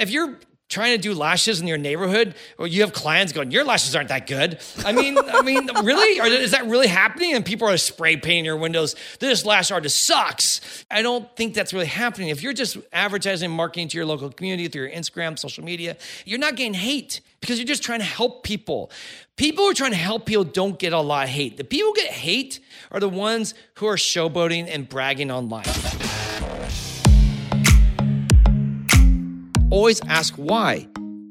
if you're trying to do lashes in your neighborhood or you have clients going your lashes aren't that good. I mean i mean really? Or is that really happening? And people are spray painting your windows. This lash artist sucks. I don't think that's really happening. If you're just advertising and marketing to your local community through your instagram social media you're not getting hate because you're just trying to help people. People who are trying to help people don't get a lot of hate. The people who get hate are the ones who are showboating and bragging online always ask why.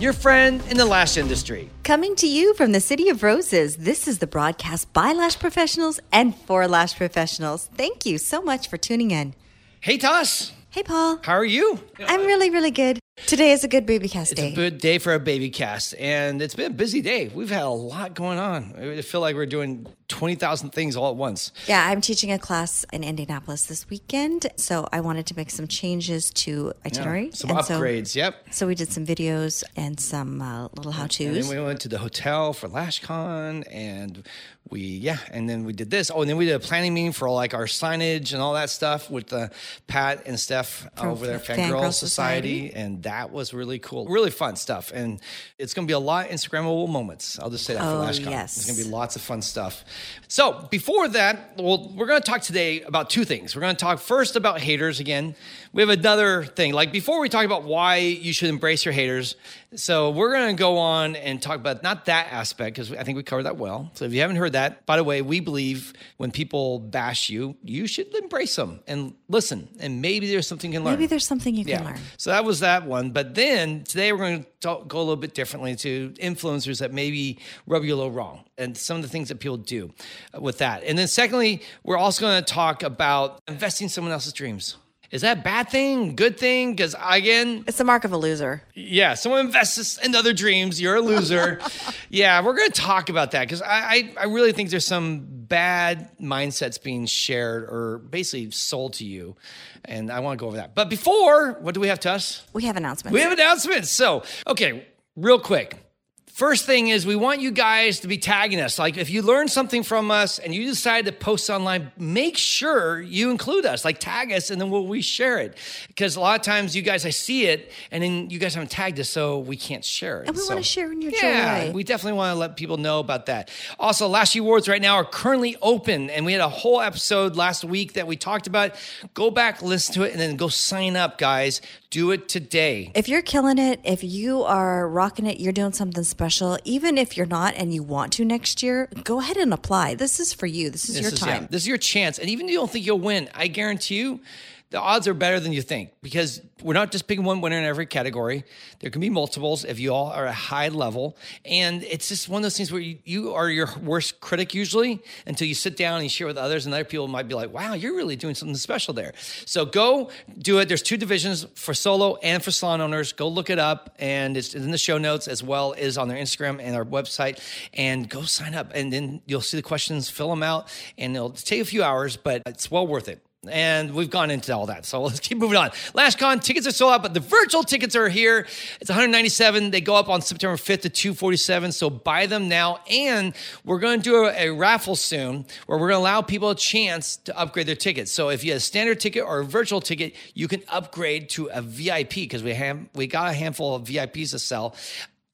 your friend in the lash industry. Coming to you from the City of Roses, this is the broadcast by lash professionals and for lash professionals. Thank you so much for tuning in. Hey, Toss, Hey, Paul. how are you? I'm really, really good. Today is a good baby cast It's day. a good day for a baby cast, and it's been a busy day. We've had a lot going on. I feel like we're doing 20,000 things all at once. yeah, I'm teaching a class in Indianapolis this weekend, so I wanted to make some changes to itinerary. Some And so- upgrades, yep. So, we did some videos and some uh, little how And tos. then we went to the hotel for LashCon, and we yeah, and then we did this. Oh, and then we did a planning meeting for like our signage and all that stuff with uh, Pat and Steph From over there, Fangirl Society. Society, and that was really cool, really fun stuff. And it's going to be a lot of Instagrammable moments. I'll just say that Oh, for LashCon. yes. It's going to be lots of fun stuff. So before that, well, we're going to talk today about two things. We're going to talk first about haters again. We have another thing. Like before we talk about why you should embrace your haters. So we're going to go on and talk about not that aspect because I think we covered that well. So if you haven't heard that, by the way, we believe when people bash you, you should embrace them and listen. And maybe there's something you can learn. Maybe there's something you can learn. So that was that one. But then today we're going to talk, go a little bit differently to influencers that maybe rub you a little wrong and some of the things that people do uh, with that. And then secondly, we're also going to talk about investing in someone else's dreams. Is that a bad thing? Good thing? Because again, It's the mark of a loser. yeah, someone invests in other dreams. You're a loser. yeah, we're going to talk about that because I, I, I really think there's some bad mindsets being shared or basically sold to you. And I want to go over that. But before, what do we have to us? We have announcements. We have announcements. So, okay, real quick. First thing is, we want you guys to be tagging us. Like, if you learn something from us and you decide to post online, make sure you include us. Like, tag us, and then we'll we share it. Because a lot of times, you guys, I see it, and then you guys haven't tagged us, so we can't share it. And we So- wanna share in your yeah, joy. we definitely want to let people know about that. Also, Lashy Awards right now are currently open, and we had a whole episode last week that we talked about. Go back, listen to it, and then go sign up, guys. Do it today. If you're killing it, if you are rocking it, you're doing something special. Even if you're not and you want to next year, go ahead and apply. This is for you. This is your This is, yeah, time. this is your chance. And even if you don't think you'll win, I guarantee you the odds are better than you think because we're not just picking one winner in every category. There can be multiples if you all are at a high level. And it's just one of those things where you, you are your worst critic usually until you sit down and you share with others, and other people might be like, wow, you're really doing something special there. So go do it. There's two divisions for solo and for salon owners. Go look it up, and it's in the show notes as well as on their Instagram and our website. And go sign up, and then you'll see the questions, fill them out, and it'll take a few hours, but it's well worth it. And we've gone into all that. So let's keep moving on. LashCon tickets are sold out, but the virtual tickets are here. It's 197. They go up on September 5th to 247. So buy them now. And we're going to do a, a raffle soon where we're going to allow people a chance to upgrade their tickets. So if you have a standard ticket or a virtual ticket, you can upgrade to a VIP because we have we got a handful of VIPs to sell.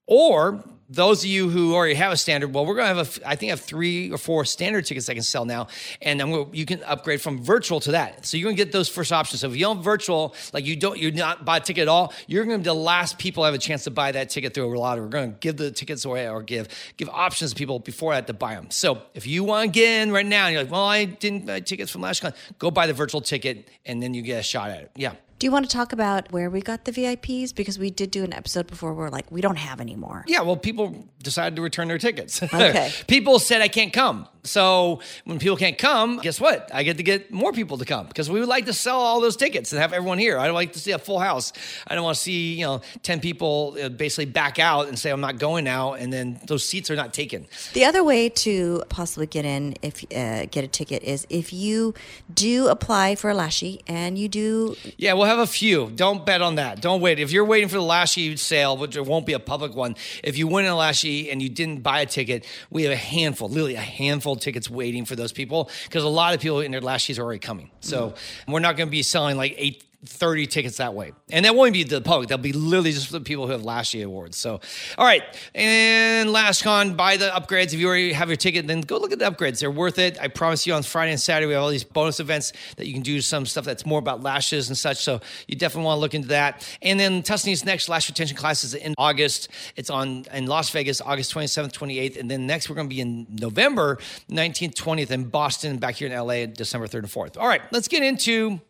Or those of you who already have a standard, well, we're going to have a, I think I have three or four standard tickets I can sell now. And I'm going to, you can upgrade from virtual to that. So you're going to get those first options. So if you don't virtual, like you don't, you're not buy a ticket at all, you're going to be the last people have a chance to buy that ticket through a lottery. We're going to give the tickets away or give, give options to people before that to buy them. So if you want to get in right now and you're like, well, I didn't buy tickets from LashCon, go buy the virtual ticket and then you get a shot at it. Yeah. Do you want to talk about where we got the VIPs? Because we did do an episode before where we're like, we don't have any more. Yeah, well, people decided to return their tickets. Okay. people said I can't come. So when people can't come, guess what? I get to get more people to come because we would like to sell all those tickets and have everyone here. I don't like to see a full house. I don't want to see you know ten people uh, basically back out and say I'm not going now, and then those seats are not taken. The other way to possibly get in, if uh, get a ticket, is if you do apply for a Lashy and you do. Yeah, we'll have a few. Don't bet on that. Don't wait. If you're waiting for the last Lashy sale, which there won't be a public one, if you win a Lashy and you didn't buy a ticket, we have a handful, literally a handful of tickets waiting for those people because a lot of people in their last Lashies are already coming. So we're not going to be selling like eight 30 tickets that way. And that won't be the public. That'll be literally just for the people who have Lashy awards. So, all right. And LashCon, buy the upgrades. If you already have your ticket, then go look at the upgrades. They're worth it. I promise you on Friday and Saturday, we have all these bonus events that you can do some stuff that's more about lashes and such. So you definitely want to look into that. And then Tuscany's next lash retention class is in August. It's on in Las Vegas, August 27th, 28th. And then next we're going to be in November 19th, 20th in Boston, back here in LA, December 3rd and 4th. All right, let's get into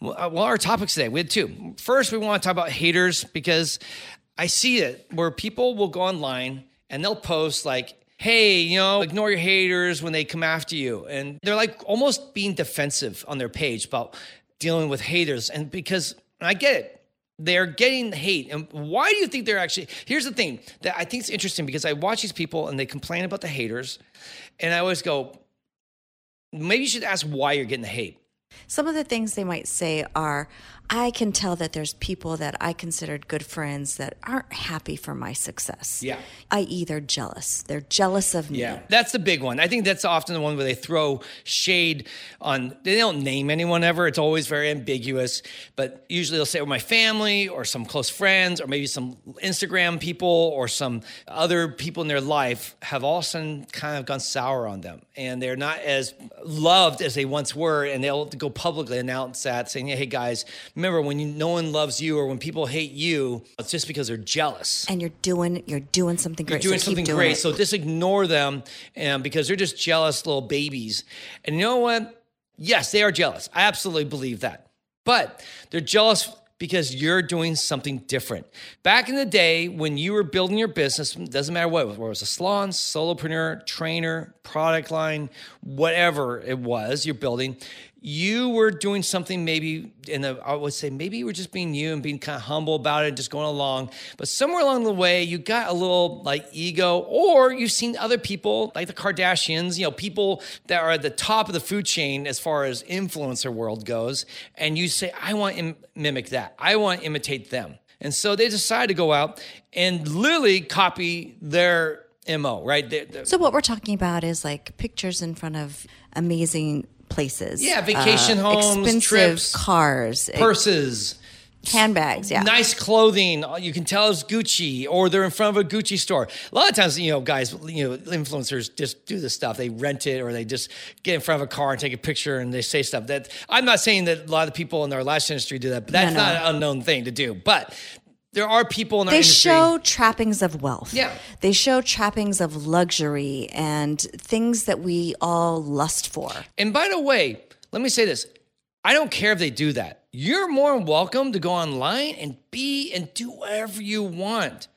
Uh, well, our topics today, we had two. First, we want to talk about haters because I see it where people will go online and they'll post like, hey, you know, ignore your haters when they come after you. And they're like almost being defensive on their page about dealing with haters. And because I get it, they're getting hate. And why do you think they're actually? Here's the thing that I think is interesting because I watch these people and they complain about the haters. And I always go, maybe you should ask why you're getting the hate. Some of the things they might say are, I can tell that there's people that I considered good friends that aren't happy for my success. Yeah. I.e., they're jealous. They're jealous of me. Yeah, that's the big one. I think that's often the one where they throw shade on. They don't name anyone ever. It's always very ambiguous. But usually they'll say, "Well, my family, or some close friends, or maybe some Instagram people, or some other people in their life have all of a sudden kind of gone sour on them, and they're not as loved as they once were, and they'll go publicly announce that, saying, "Hey guys." Remember when you, no one loves you or when people hate you, it's just because they're jealous. And you're doing you're doing something great. You're doing so something doing great. it. So just ignore them um, because they're just jealous little babies. And you know what? Yes, they are jealous. I absolutely believe that. But they're jealous because you're doing something different. Back in the day when you were building your business, doesn't matter what, whether it was a salon, solopreneur, trainer, product line, whatever it was you're building, you were doing something maybe in the I would say maybe you were just being you and being kind of humble about it and just going along. But somewhere along the way, you got a little like ego, or you've seen other people like the Kardashians, you know, people that are at the top of the food chain as far as influencer world goes, and you say, I want to mimic that. I want to imitate them. And so they decide to go out and literally copy their MO, right? They- they- So what we're talking about is like pictures in front of amazing places. Yeah, vacation uh, homes, expensive trips, cars, purses, handbags. Yeah, nice clothing. You can tell it's Gucci, or they're in front of a Gucci store. A lot of times, you know, guys, you know, influencers just do this stuff. They rent it, or they just get in front of a car and take a picture, and they say stuff. That I'm not saying that a lot of people in our lash industry do that, but that's No, no. not an unknown thing to do. But there are people in our They industry. show trappings of wealth. Yeah. They show trappings of luxury and things that we all lust for. And by the way, let me say this. I don't care if they do that. You're more than welcome to go online and be and do whatever you want.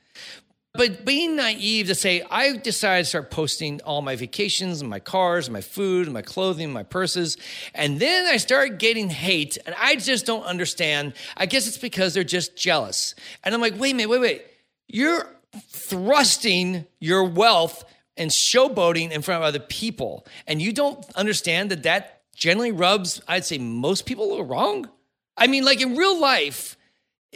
But being naive to say, I decided to start posting all my vacations and my cars my food my clothing my purses. And then I start getting hate and I just don't understand. I guess it's because they're just jealous. And I'm like, wait a minute, wait, wait. You're thrusting your wealth and showboating in front of other people. And you don't understand that that generally rubs, I'd say, most people wrong. I mean, like in real life,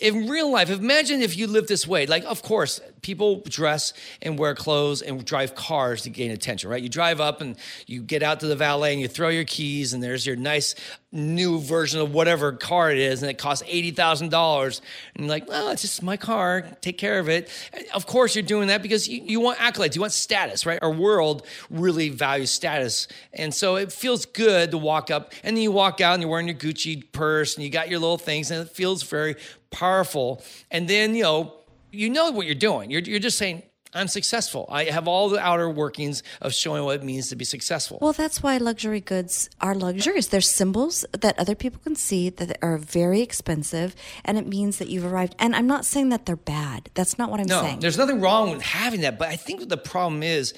in real life, imagine if you lived this way. Like, of course, people dress and wear clothes and drive cars to gain attention, right? You drive up and you get out to the valet and you throw your keys, and there's your nice new version of whatever car it is and it costs $80,000 and you're like, well, it's just my car, take care of it. Of course you're doing that because you, you want accolades, you want status, right? Our world really values status. And so it feels good to walk up and then you walk out and you're wearing your Gucci purse and you got your little things and it feels very powerful. And then, you know, you know what you're doing. You're, you're just saying, I'm successful. I have all the outer workings of showing what it means to be successful. Well, that's why luxury goods are luxurious. They're symbols that other people can see that are very expensive, and it means that you've arrived. And I'm not saying that they're bad. That's not what I'm no, saying. there's nothing wrong with having that, but I think the problem is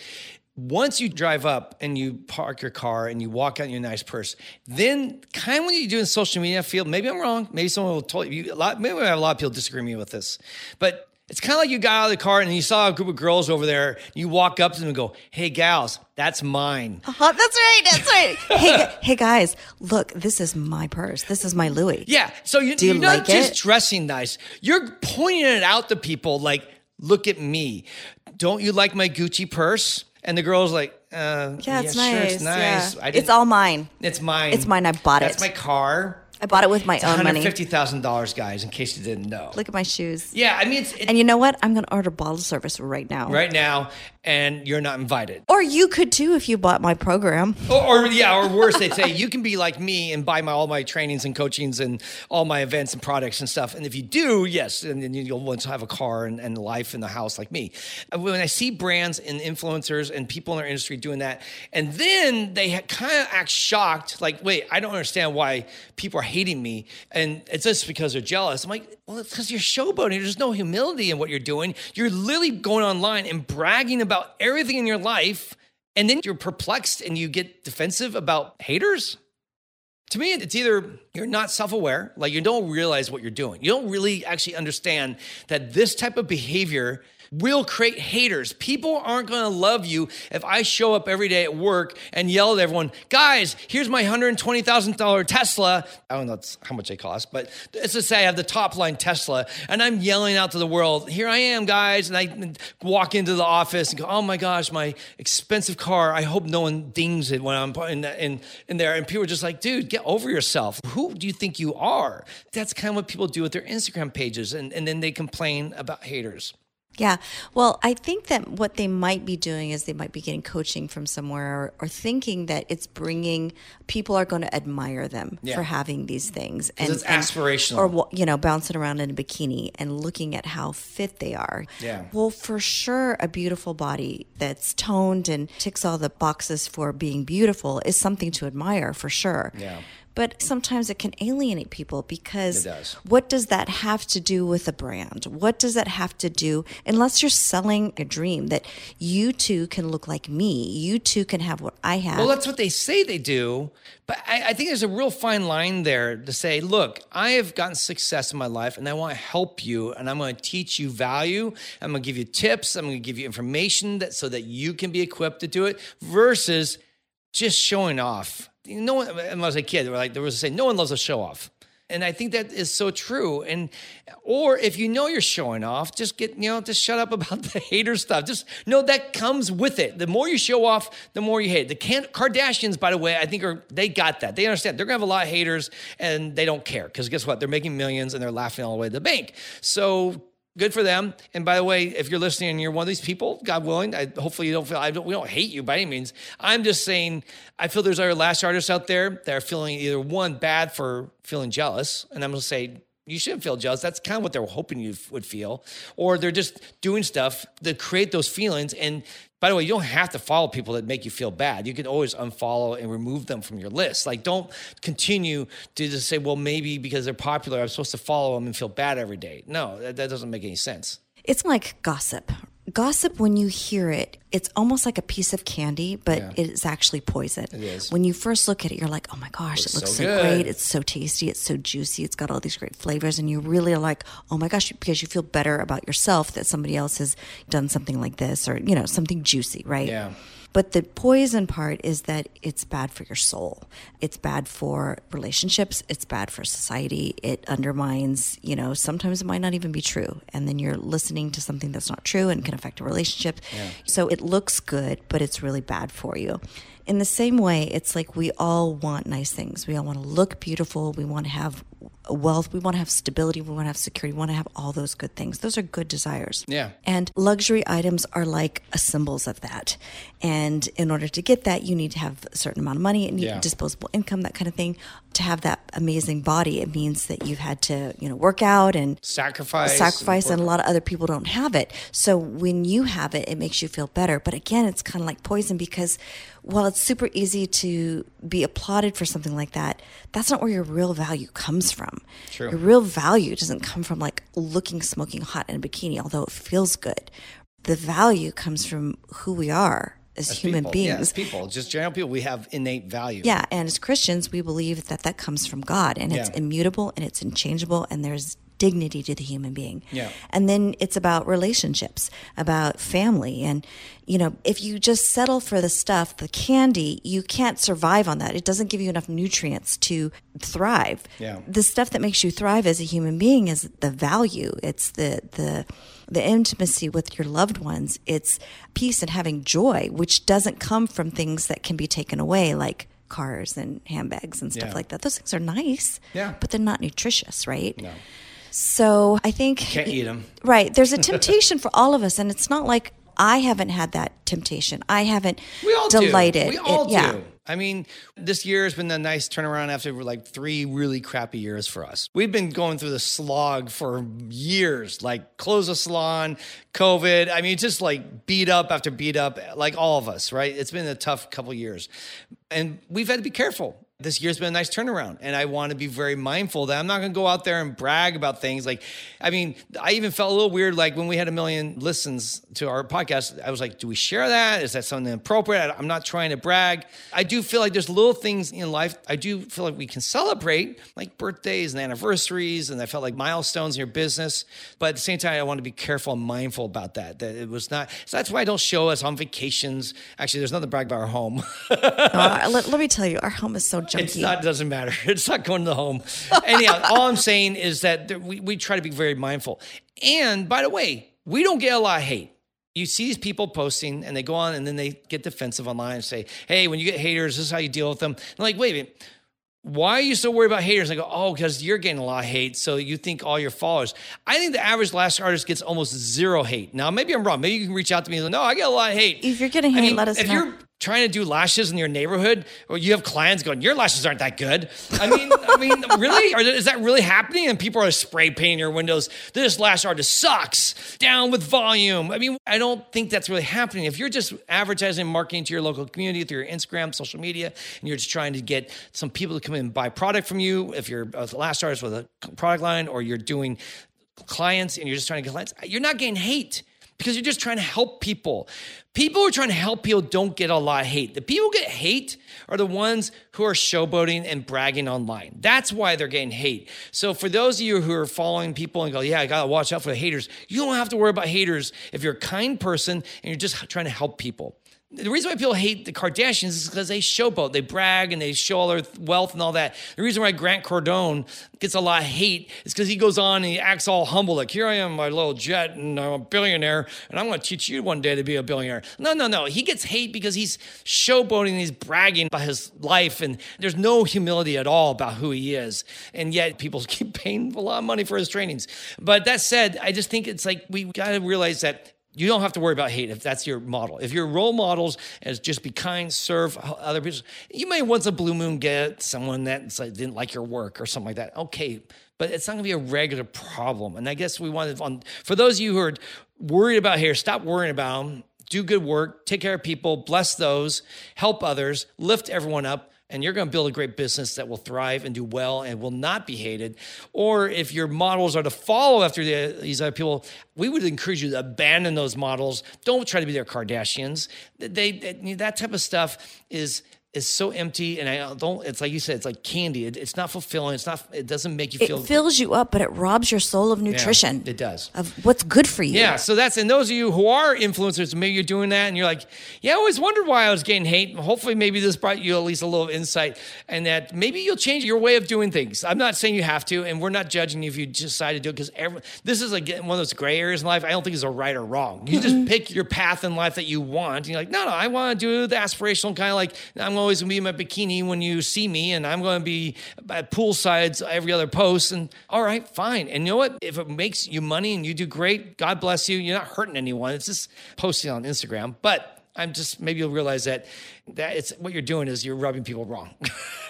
once you drive up and you park your car and you walk out in your nice purse, then kind of when you do in social media field, maybe I'm wrong. Maybe someone will tell you a lot. Maybe I have a lot of people disagree with me with this, but it's kind of like you got out of the car and you saw a group of girls over there. You walk up to them and go, "Hey, gals, that's mine." Uh-huh, that's right. That's right. hey, hey, guys, look, this is my purse. This is my Louis. Yeah. So you, Do you you're not like just it? dressing nice. You're pointing it out to people like, "Look at me. Don't you like my Gucci purse?" And the girl's like, uh, Yeah, it's sure, nice. it's nice. Yeah. It's all mine. It's mine. It's mine. I bought That's it. That's my car. I bought it with my It's own money. $150,000, guys, in case you didn't know. Look at my shoes. yeah, I mean, it's it, And you know what? I'm going to order bottle service right now. right now, and you're not invited. Or you could too if you bought my program. Or, or yeah, or worse, they'd say you can be like me and buy my all my trainings and coachings and all my events and products and stuff. And if you do, yes, and then you'll once have a car and, and life in the house like me. Uh, when I see brands and influencers and people in our industry doing that, and then they kind of act shocked, like, wait, I don't understand why people are hating me, and it's just because they're jealous. I'm like, well, it's because you're showboating. There's no humility in what you're doing. You're literally going online and bragging about everything in your life and then you're perplexed and you get defensive about haters? To me, it's either you're not self aware, like you don't realize what you're doing. You don't really actually understand that this type of behavior will create haters. People aren't going to love you if I show up every day at work and yell at everyone, guys, here's my $120,000 Tesla. I don't know how much they cost, but let's just say I have the top line Tesla and I'm yelling out to the world, here I am, guys. And I walk into the office and go, oh my gosh, my expensive car. I hope no one dings it when I'm in, in, in there. And people are just like, dude, get over yourself. Who do you think you are? That's kind of what people do with their Instagram pages. And, and then they complain about haters. Yeah. Well, I think that what they might be doing is they might be getting coaching from somewhere or, or thinking that it's bringing people are going to admire them Yeah. for having these things. And it's aspirational. Or, you know, bouncing around in a bikini and looking at how fit they are. Yeah. Well, for sure, a beautiful body that's toned and ticks all the boxes for being beautiful is something to admire for sure. Yeah. But sometimes it can alienate people because does. what does that have to do with a brand? What does that have to do, unless you're selling a dream that you too can look like me, you too can have what I have? Well, that's what they say they do. But I, I think there's a real fine line there to say, look, I have gotten success in my life and I want to help you and I'm going to teach you value. I'm going to give you tips. I'm going to give you information that so that you can be equipped to do it versus just showing off. No one, when I was a kid, they were like, there was a saying, no one loves a show off. And I think that is so true. And or if you know you're showing off, just get, you know, just shut up about the hater stuff. Just know that comes with it. The more you show off, the more you hate. The Kardashians, by the way, I think are they got that. They understand they're gonna have a lot of haters and they don't care. Because guess what? They're making millions and they're laughing all the way to the bank. So good for them. And by the way, if you're listening and you're one of these people, God willing, I, hopefully you don't feel, I don't, we don't hate you by any means. I'm just saying, I feel there's other lash artists out there that are feeling either one, bad for feeling jealous. And I'm to say, you shouldn't feel jealous. That's kind of what they're hoping you would feel. Or they're just doing stuff that create those feelings. And by the way, you don't have to follow people that make you feel bad. You can always unfollow and remove them from your list. Like, don't continue to just say, well, maybe because they're popular, I'm supposed to follow them and feel bad every day. No, that, that doesn't make any sense. It's like gossip. Gossip, when you hear it, it's almost like a piece of candy, but Yeah. it is actually poison. It is. When you first look at it, you're like, oh my gosh, it Looks looks so so, great. It's so tasty. It's so juicy. It's got all these great flavors. And you really are like, oh my gosh, because you feel better about yourself that somebody else has done something like this or, you know, something juicy, right? Yeah. But the poison part is that it's bad for your soul. It's bad for relationships. It's bad for society. It undermines, you know, sometimes it might not even be true. And then you're listening to something that's not true and can affect a relationship. So it looks good, but it's really bad for you. In the same way, it's like we all want nice things. We all want to look beautiful. We want to have wealth. We want to have stability. We want to have security. We want to have all those good things. Those are good desires. Yeah. And luxury items are like a symbols of that. And in order to get that, you need to have a certain amount of money and Yeah. disposable income, that kind of thing. To have that amazing body, it means that you've had to, you know, work out and Sacrifice. sacrifice and a lot of other people don't have it. So when you have it it makes you feel better. But again it's kind of like poison because while it's super easy to be applauded for something like that that's not where your real value comes from. True. your real value doesn't come from like looking smoking hot in a bikini although it feels good. The value comes from who we are as, As human people. beings Yeah, as people, just general people, we have innate value. yeah, and as Christians, we believe that that comes from God and it's Yeah. immutable and it's unchangeable and there's dignity to the human being. Yeah. And then it's about relationships, about family. And, you know, if you just settle for the stuff, the candy, you can't survive on that. It doesn't give you enough nutrients to thrive. Yeah. The stuff that makes you thrive as a human being is the value. It's the, the, the intimacy with your loved ones. It's peace and having joy, which doesn't come from things that can be taken away, like cars and handbags and stuff Yeah. like that. Those things are nice, Yeah. but they're not nutritious, right? No. So I think Can't eat 'em. Right. There's a temptation for all of us, and it's not like I haven't had that temptation. I haven't We all delighted. do. We all It- yeah. I mean, this year has been a nice turnaround after like three really crappy years for us. We've been going through the slog for years, like close a salon, COVID. I mean, just like beat up after beat up, like all of us, right? It's been a tough couple years. And we've had to be careful. This year's been a nice turnaround, and I want to be very mindful that I'm not going to go out there and brag about things. Like, I mean, I even felt a little weird, like when we had a million listens to our podcast. I was like, do we share that? Is that something appropriate? I'm not trying to brag. I do feel like there's little things in life. I do feel like we can celebrate, like birthdays and anniversaries, and I felt like milestones in your business. But at the same time, I want to be careful and mindful about that. That it was not. So that's why I don't show us on vacations. Actually, there's nothing to brag about our home. Uh, let, let me tell you, our home is so junky. It's not doesn't matter. It's not going to the home. Anyhow, all I'm saying is that we, we try to be very mindful. And by the way, we don't get a lot of hate. You see these people posting and they go on and then they get defensive online and say, hey, when you get haters, this is how you deal with them. I'm like, wait a minute. Why are you so worried about haters? I go, oh, because you're getting a lot of hate. So you think all your followers. I think the average lash artist gets almost zero hate. Now, maybe I'm wrong. Maybe you can reach out to me and go, no, I get a lot of hate. If you're getting I hate, mean, let us if know. you're trying to do lashes in your neighborhood, or you have clients going, "Your lashes aren't that good." I mean, I mean, really? Is that really happening? And people are spray painting your windows. This lash artist sucks. Down with volume. I mean, I don't think that's really happening. If you're just advertising, marketing to your local community through your Instagram, social media, and you're just trying to get some people to come in and buy product from you, if you're a lash artist with a product line, or you're doing clients and you're just trying to get clients, you're not getting hate because you're just trying to help people. People who are trying to help people don't get a lot of hate. The people who get hate are the ones who are showboating and bragging online. That's why they're getting hate. So for those of you who are following people and go, yeah, I gotta watch out for the haters, you don't have to worry about haters if you're a kind person and you're just trying to help people. The reason why people hate the Kardashians is because they showboat, they brag, and they show all their wealth and all that. The reason why Grant Cardone gets a lot of hate is because he goes on and he acts all humble, like, here I am, my little jet, and I'm a billionaire, and I'm going to teach you one day to be a billionaire. No, no, no. He gets hate because he's showboating, he's bragging about his life, and there's no humility at all about who he is. And yet people keep paying a lot of money for his trainings. But that said, I just think it's like we got to realize that you don't have to worry about hate if that's your model. If your role models is just be kind, serve other people, you may once a blue moon get someone that didn't like your work or something like that. Okay, but it's not going to be a regular problem. And I guess we wanted on for those of you who are worried about hair, stop worrying about them. Do good work, take care of people, bless those, help others, lift everyone up and you're going to build a great business that will thrive and do well and will not be hated. Or if your models are to follow after the, these other people, we would encourage you to abandon those models. Don't try to be their Kardashians. They, they that type of stuff is is so empty and I don't it's like you said it's like candy it, it's not fulfilling it's not it doesn't make you It feel it fills you up, but it robs your soul of nutrition. it does. Of what's good for you. yeah so that's and those of you who are influencers maybe you're doing that and you're like yeah I always wondered why I was getting hate hopefully maybe this brought you at least a little insight and that maybe you'll change your way of doing things I'm not saying you have to and we're not judging you if you decide to do it because this is like one of those gray areas in life I don't think is a right or wrong you just pick your path in life that you want and you're like no no I want to do the aspirational kind of like I'm always gonna be in my bikini when you see me, and I'm going to be at poolsides every other post. And all right, fine. And you know what? If it makes you money and you do great, God bless you. You're not hurting anyone. It's just posting on Instagram. But I'm just maybe you'll realize that that it's what you're doing is you're rubbing people wrong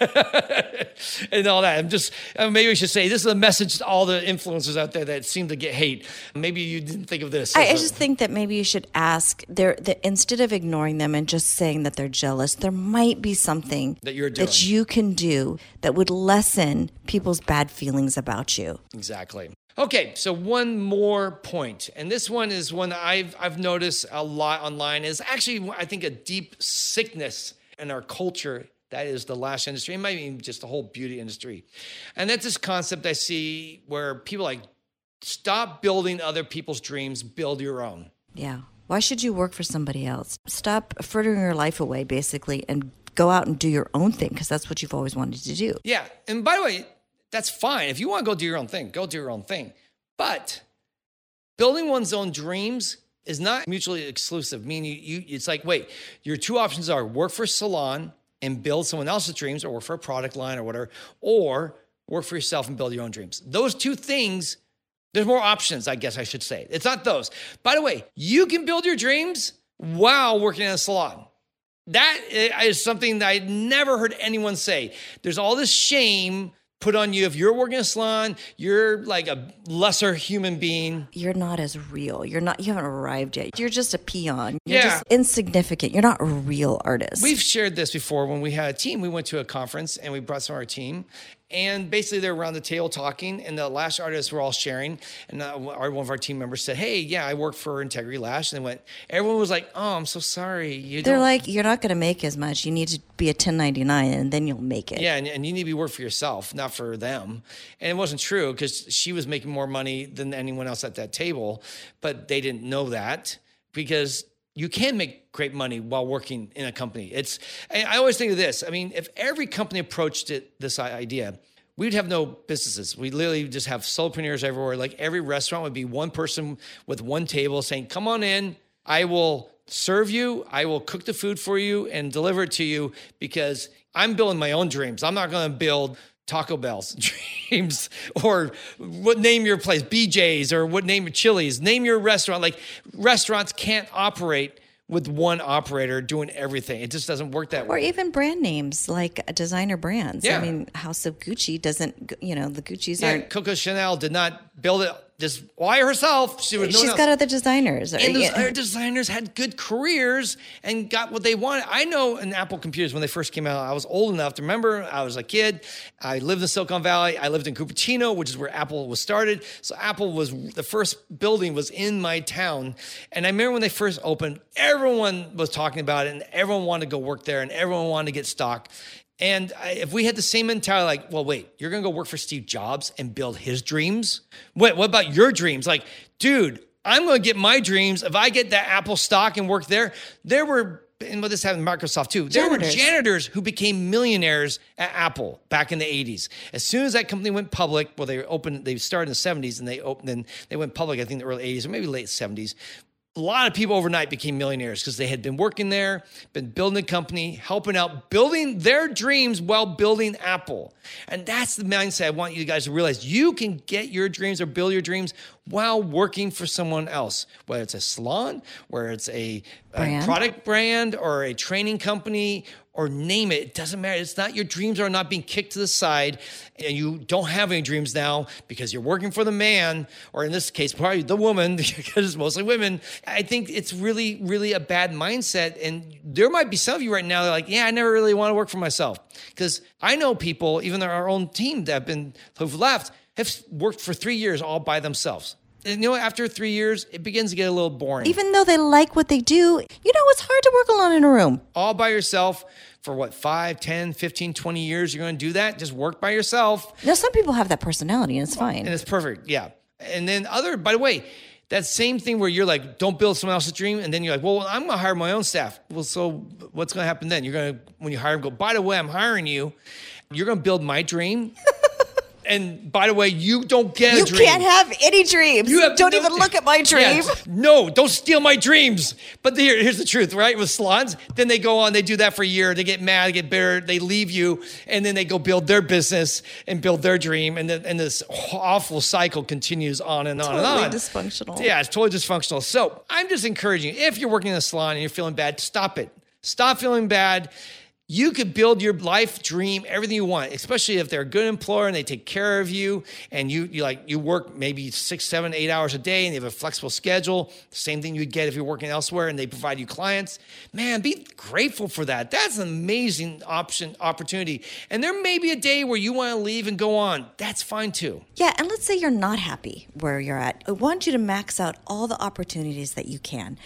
and all that. I'm just uh, maybe we should say this is a message to all the influencers out there that seem to get hate. Maybe you didn't think of this. I, I a- just think that maybe you should ask there that instead of ignoring them and just saying that they're jealous, there might be something That you're doing. that you can do that would lessen people's bad feelings about you. Exactly. Okay, so one more point, and this one is one I've I've noticed a lot online. Is actually I think a deep sickness in our culture that is the lash industry, and maybe even just the whole beauty industry, and that's this concept I see where people like stop building other people's dreams, build your own. Yeah. Why should you work for somebody else? Stop frittering your life away, basically, and go out and do your own thing because that's what you've always wanted to do. Yeah. And by the way, that's fine. If you want to go do your own thing, go do your own thing. But building one's own dreams is not mutually exclusive. Meaning, you, you, it's like, wait, your two options are work for a salon and build someone else's dreams, or work for a product line or whatever, or work for yourself and build your own dreams. Those two things, there's more options, I guess I should say. It's not those. By the way, you can build your dreams while working in a salon. That eh, is something that I'd never heard anyone say. There's all this shame put on you if you're working a salon, you're like a lesser human being. You're not as real. You're not. You haven't arrived yet. You're just a peon. You're Yeah. just insignificant. You're not a real artist. We've shared this before when we had a team. We went to a conference and we brought some of our team. And basically, they're around the table talking, and the lash artists were all sharing. And uh, our, one of our team members said, "Hey, yeah, I work for Integrity Lash." And they went, everyone was like, "Oh, I'm so sorry." You They're don't- like, you're not going to make as much. You need to be a 1099, and then you'll make it. Yeah, and, and you need to be work for yourself, not for them. And it wasn't true because she was making more money than anyone else at that table, but they didn't know that because you can make great money while working in a company. It's I always think of this. I mean, if every company approached it this idea, we'd have no businesses. We literally just have solopreneurs everywhere. Like every restaurant would be one person with one table saying, "Come on in. I will serve you. I will cook the food for you and deliver it to you because I'm building my own dreams. I'm not going to build Taco Bell's dreams or what name your place, BJ's or what name your Chili's, name your restaurant. Like restaurants can't operate with one operator doing everything. It just doesn't work that way. Or even brand names like designer brands. Yeah. I mean, House of Gucci doesn't, you know, the Gucci's Yeah, aren't. Coco Chanel did not build it just why herself. She was no She's else. got other designers. And those Yeah. other designers had good careers and got what they wanted. I know in Apple computers when they first came out, I was old enough to remember. I was a kid. I lived in Silicon Valley. I lived in Cupertino, which is where Apple was started. So Apple was the first building was in my town. And I remember when they first opened, everyone was talking about it and everyone wanted to go work there and everyone wanted to get stock. And if we had the same mentality, like, well, wait, you're gonna go work for Steve Jobs and build his dreams? Wait, what about your dreams? Like, dude, I'm gonna get my dreams. If I get that Apple stock and work there, there were, and what this happened in Microsoft too, there were Janitors. janitors who became millionaires at Apple back in the 80s. As soon as that company went public, well, they opened, they started in the 70s and they opened, then they went public, I think, in the early 80s or maybe late 70s a lot of people overnight became millionaires because they had been working there, been building a company, helping out, building their dreams while building Apple. And that's the mindset I want you guys to realize. You can get your dreams or build your dreams while working for someone else, whether it's a salon, where it's a, a product brand or a training company or name it. It doesn't matter. It's not your dreams are not being kicked to the side and you don't have any dreams now because you're working for the man, or in this case, probably the woman, because it's mostly women. I think it's really, really a bad mindset. And there might be some of you right now that are like, yeah, I never really want to work for myself. Because I know people, even our own team that have been who've left, have worked for three years all by themselves. You know, after three years, it begins to get a little boring. Even though they like what they do, you know, it's hard to work alone in a room. all by yourself for what, 5, 10, 15, 20 years, you're going to do that? Just work by yourself. Now, some people have that personality and it's fine. And it's perfect. Yeah. And then other, by the way, that same thing where you're like, don't build someone else's dream. And then you're like, well, I'm going to hire my own staff. Well, so what's going to happen then? You're going to, when you hire them, go, by the way, I'm hiring you. You're going to build my dream. and by the way, you don't get you can't have any dreams. You have Don't no- even look at my dream. Yeah, no, don't steal my dreams. But here, here's the truth, right? With salons, then they go on, they do that for a year, they get mad, they get bitter, they leave you, and then they go build their business and build their dream, and then and this awful cycle continues on and on Totally and on. Totally dysfunctional. Yeah, it's totally dysfunctional. So I'm just encouraging you, if you're working in a salon and you're feeling bad, stop it. Stop feeling bad. You could build your life dream, everything you want, especially if they're a good employer and they take care of you and you, you like you work maybe six, seven, eight hours a day and they have a flexible schedule. Same thing you'd get if you're working elsewhere and they provide you clients. Man, be grateful for that. That's an amazing option, opportunity. And there may be a day where you want to leave and go on. That's fine too. Yeah, and let's say you're not happy where you're at. I want you to max out all the opportunities that you can.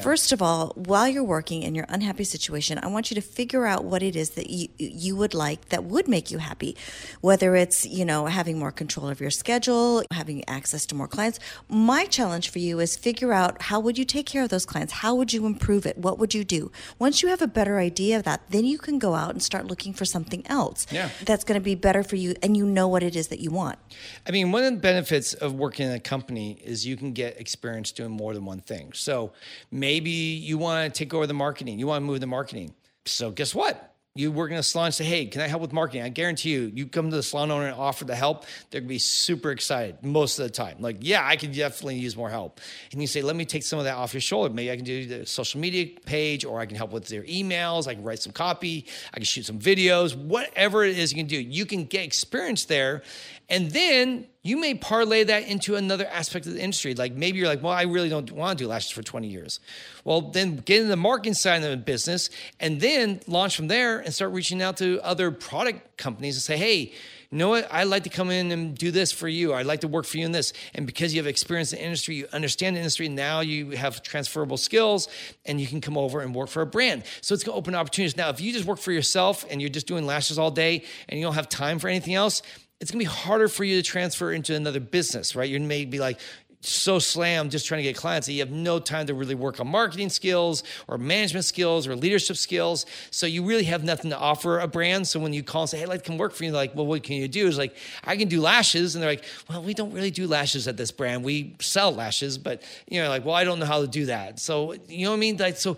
First of all, while you're working in your unhappy situation, I want you to figure out what it is that you you would like that would make you happy. Whether it's, you know, having more control of your schedule, having access to more clients. My challenge for you is figure out how would you take care of those clients? How would you improve it? What would you do? Once you have a better idea of that, then you can go out and start looking for something else Yeah. that's going to be better for you and you know what it is that you want. I mean, one of the benefits of working in a company is you can get experience doing more than one thing. So maybe you want to take over the marketing, you want to move the marketing. So guess what? You work in a salon say, hey, can I help with marketing? I guarantee you, you come to the salon owner and offer the help, they're gonna be super excited most of the time. Like, yeah, I can definitely use more help. And you say, let me take some of that off your shoulder. Maybe I can do the social media page, or I can help with their emails, I can write some copy, I can shoot some videos, whatever it is you can do. You can get experience there. And then you may parlay that into another aspect of the industry. Like maybe you're like, well, I really don't want to do lashes for 20 years. Well, then get in the marketing side of the business and then launch from there and start reaching out to other product companies and say, hey, you know what? I'd like to come in and do this for you. I'd like to work for you in this. And because you have experience in the industry, you understand the industry, now you have transferable skills and you can come over and work for a brand. So it's gonna open opportunities. Now, if you just work for yourself and you're just doing lashes all day and you don't have time for anything else, it's gonna be harder for you to transfer into another business, right? You may be like, so slammed just trying to get clients that you have no time to really work on marketing skills or management skills or leadership skills. So you really have nothing to offer a brand. So when you call and say, hey, like to come work for you, like, well, what can you do? Is like, I can do lashes. And they're like, well, we don't really do lashes at this brand. We sell lashes, but you know, like, well, I don't know how to do that. So, you know what I mean? Like, so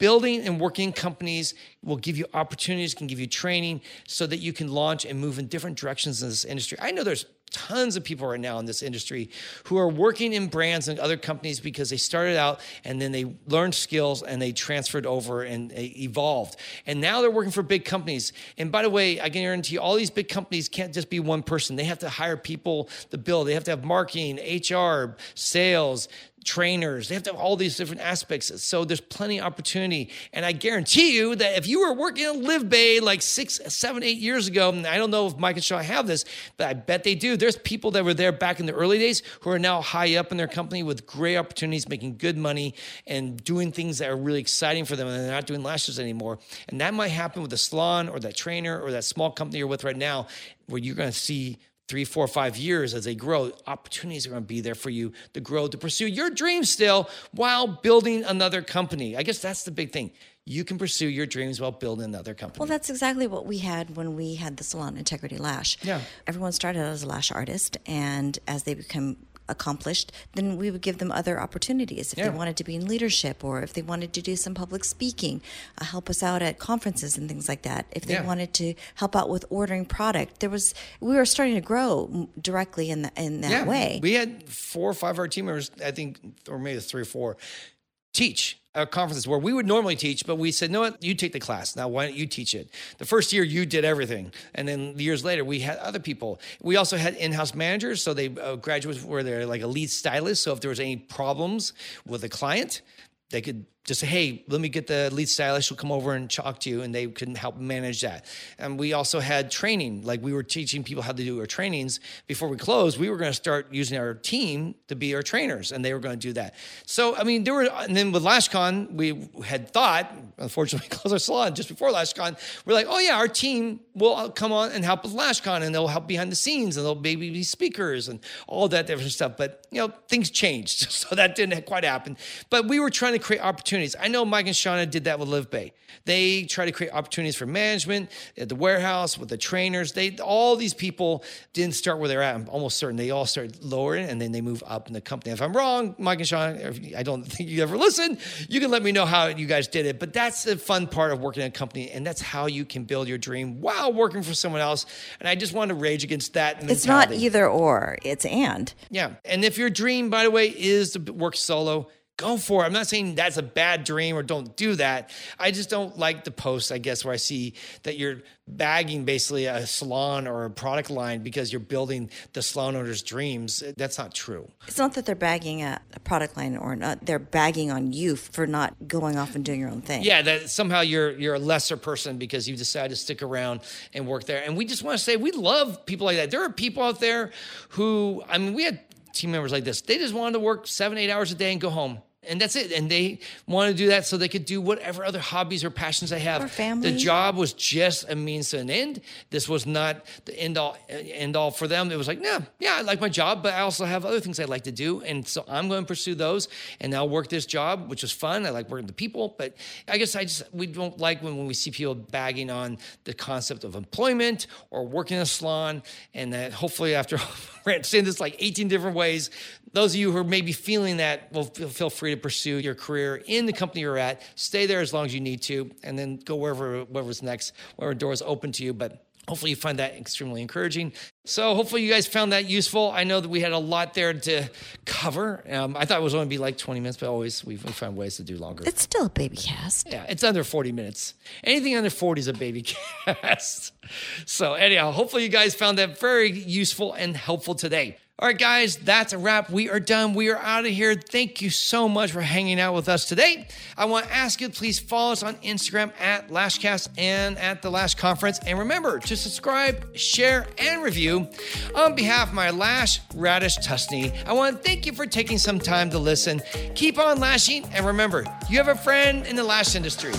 building and working companies will give you opportunities, can give you training so that you can launch and move in different directions in this industry. I know there's tons of people right now in this industry who are working in brands and other companies because they started out and then they learned skills and they transferred over and evolved. And now they're working for big companies. And by the way, I can guarantee you all these big companies can't just be one person. They have to hire people to build. They have to have marketing, HR, sales, trainers. They have to have all these different aspects. So there's plenty of opportunity. And I guarantee you that if you were working at Live Bay like six, seven, eight years ago, and I don't know if Mike and Shaw have this, but I bet they do. There's people that were there back in the early days who are now high up in their company with great opportunities, making good money and doing things that are really exciting for them. And they're not doing lashes anymore. And that might happen with the salon or that trainer or that small company you're with right now, where you're going to see three, four, five years as they grow, opportunities are going to be there for you to grow, to pursue your dreams still while building another company. I guess that's the big thing. You can pursue your dreams while building another company. Well, that's exactly what we had when we had the salon Integrity Lash. Yeah. Everyone started out as a lash artist, and as they become accomplished, then we would give them other opportunities. If Yeah. they wanted to be in leadership or if they wanted to do some public speaking, uh, help us out at conferences and things like that. If they Yeah. wanted to help out with ordering product, there was we were starting to grow directly in the, in that way. We had four or five of our team members, I think, or maybe three or four, teach at conferences where we would normally teach, but we said, no, you take the class. Now, why don't you teach it? The first year, you did everything. And then years later, we had other people. We also had in house managers. So they uh, graduates were there like a lead stylist. So if there was any problems with a client, they could just say, hey, let me get the lead stylist. She'll come over and talk to you, and they can help manage that. And we also had training, like we were teaching people how to do our trainings before we closed. We were going to start using our team to be our trainers, and they were going to do that. So, I mean, there were, and then with LashCon, we had thought, unfortunately, we closed our salon just before LashCon. We're like, oh yeah, our team will come on and help with LashCon, and they'll help behind the scenes, and they'll maybe be speakers and all that different stuff. But you know, things changed, so that didn't quite happen. But we were trying to create opportunities opportunities. I know Mike and Shauna did that with Live Bay. They try to create opportunities for management at the warehouse with the trainers. They all these people didn't start where they're at. I'm almost certain they all started lower and then they move up in the company. If I'm wrong, Mike and Shauna, I don't think you ever listen. You can let me know how you guys did it. But that's the fun part of working in a company, and that's how you can build your dream while working for someone else. And I just want to rage against that. Mentality. It's not either or; it's and. Yeah, and if your dream, by the way, is to work solo go for it. I'm not saying that's a bad dream or don't do that. I just don't like the posts, I guess, where I see that you're bagging basically a salon or a product line because you're building the salon owner's dreams. That's not true. It's not that they're bagging a, a product line or not. They're bagging on you for not going off and doing your own thing. Yeah, that somehow you're you're a lesser person because you decided to stick around and work there. And we just want to say we love people like that. There are people out there who I mean, we had team members like this. They just wanted to work seven, eight hours a day and go home and that's it. And they want to do that so they could do whatever other hobbies or passions they have. Or family. The job was just a means to an end. This was not the end all end all for them. It was like, no, yeah, I like my job, but I also have other things I'd like to do, and so I'm going to pursue those. And I'll work this job, which is fun. I like working with people, but I guess I just we don't like when, when we see people bagging on the concept of employment or working in a salon, and that hopefully after saying this like 18 different ways, those of you who are maybe feeling that will feel free to pursue your career in the company you're at. Stay there as long as you need to, and then go wherever whatever's next, wherever doors open to you. But hopefully you find that extremely encouraging. So hopefully you guys found that useful. I know that we had a lot there to cover. Um, I thought it was only be like 20 minutes, but always we, we find ways to do longer. It's still a baby cast. Yeah, it's under 40 minutes. Anything under 40 is a baby cast. So anyhow, hopefully you guys found that very useful and helpful today. All right, guys, that's a wrap. We are done. We are out of here. Thank you so much for hanging out with us today. I want to ask you please follow us on Instagram at Lashcast and at the Lash Conference. And remember to subscribe, share, and review. On behalf of my Lash Radish Tusney, I want to thank you for taking some time to listen. Keep on lashing, and remember, you have a friend in the lash industry.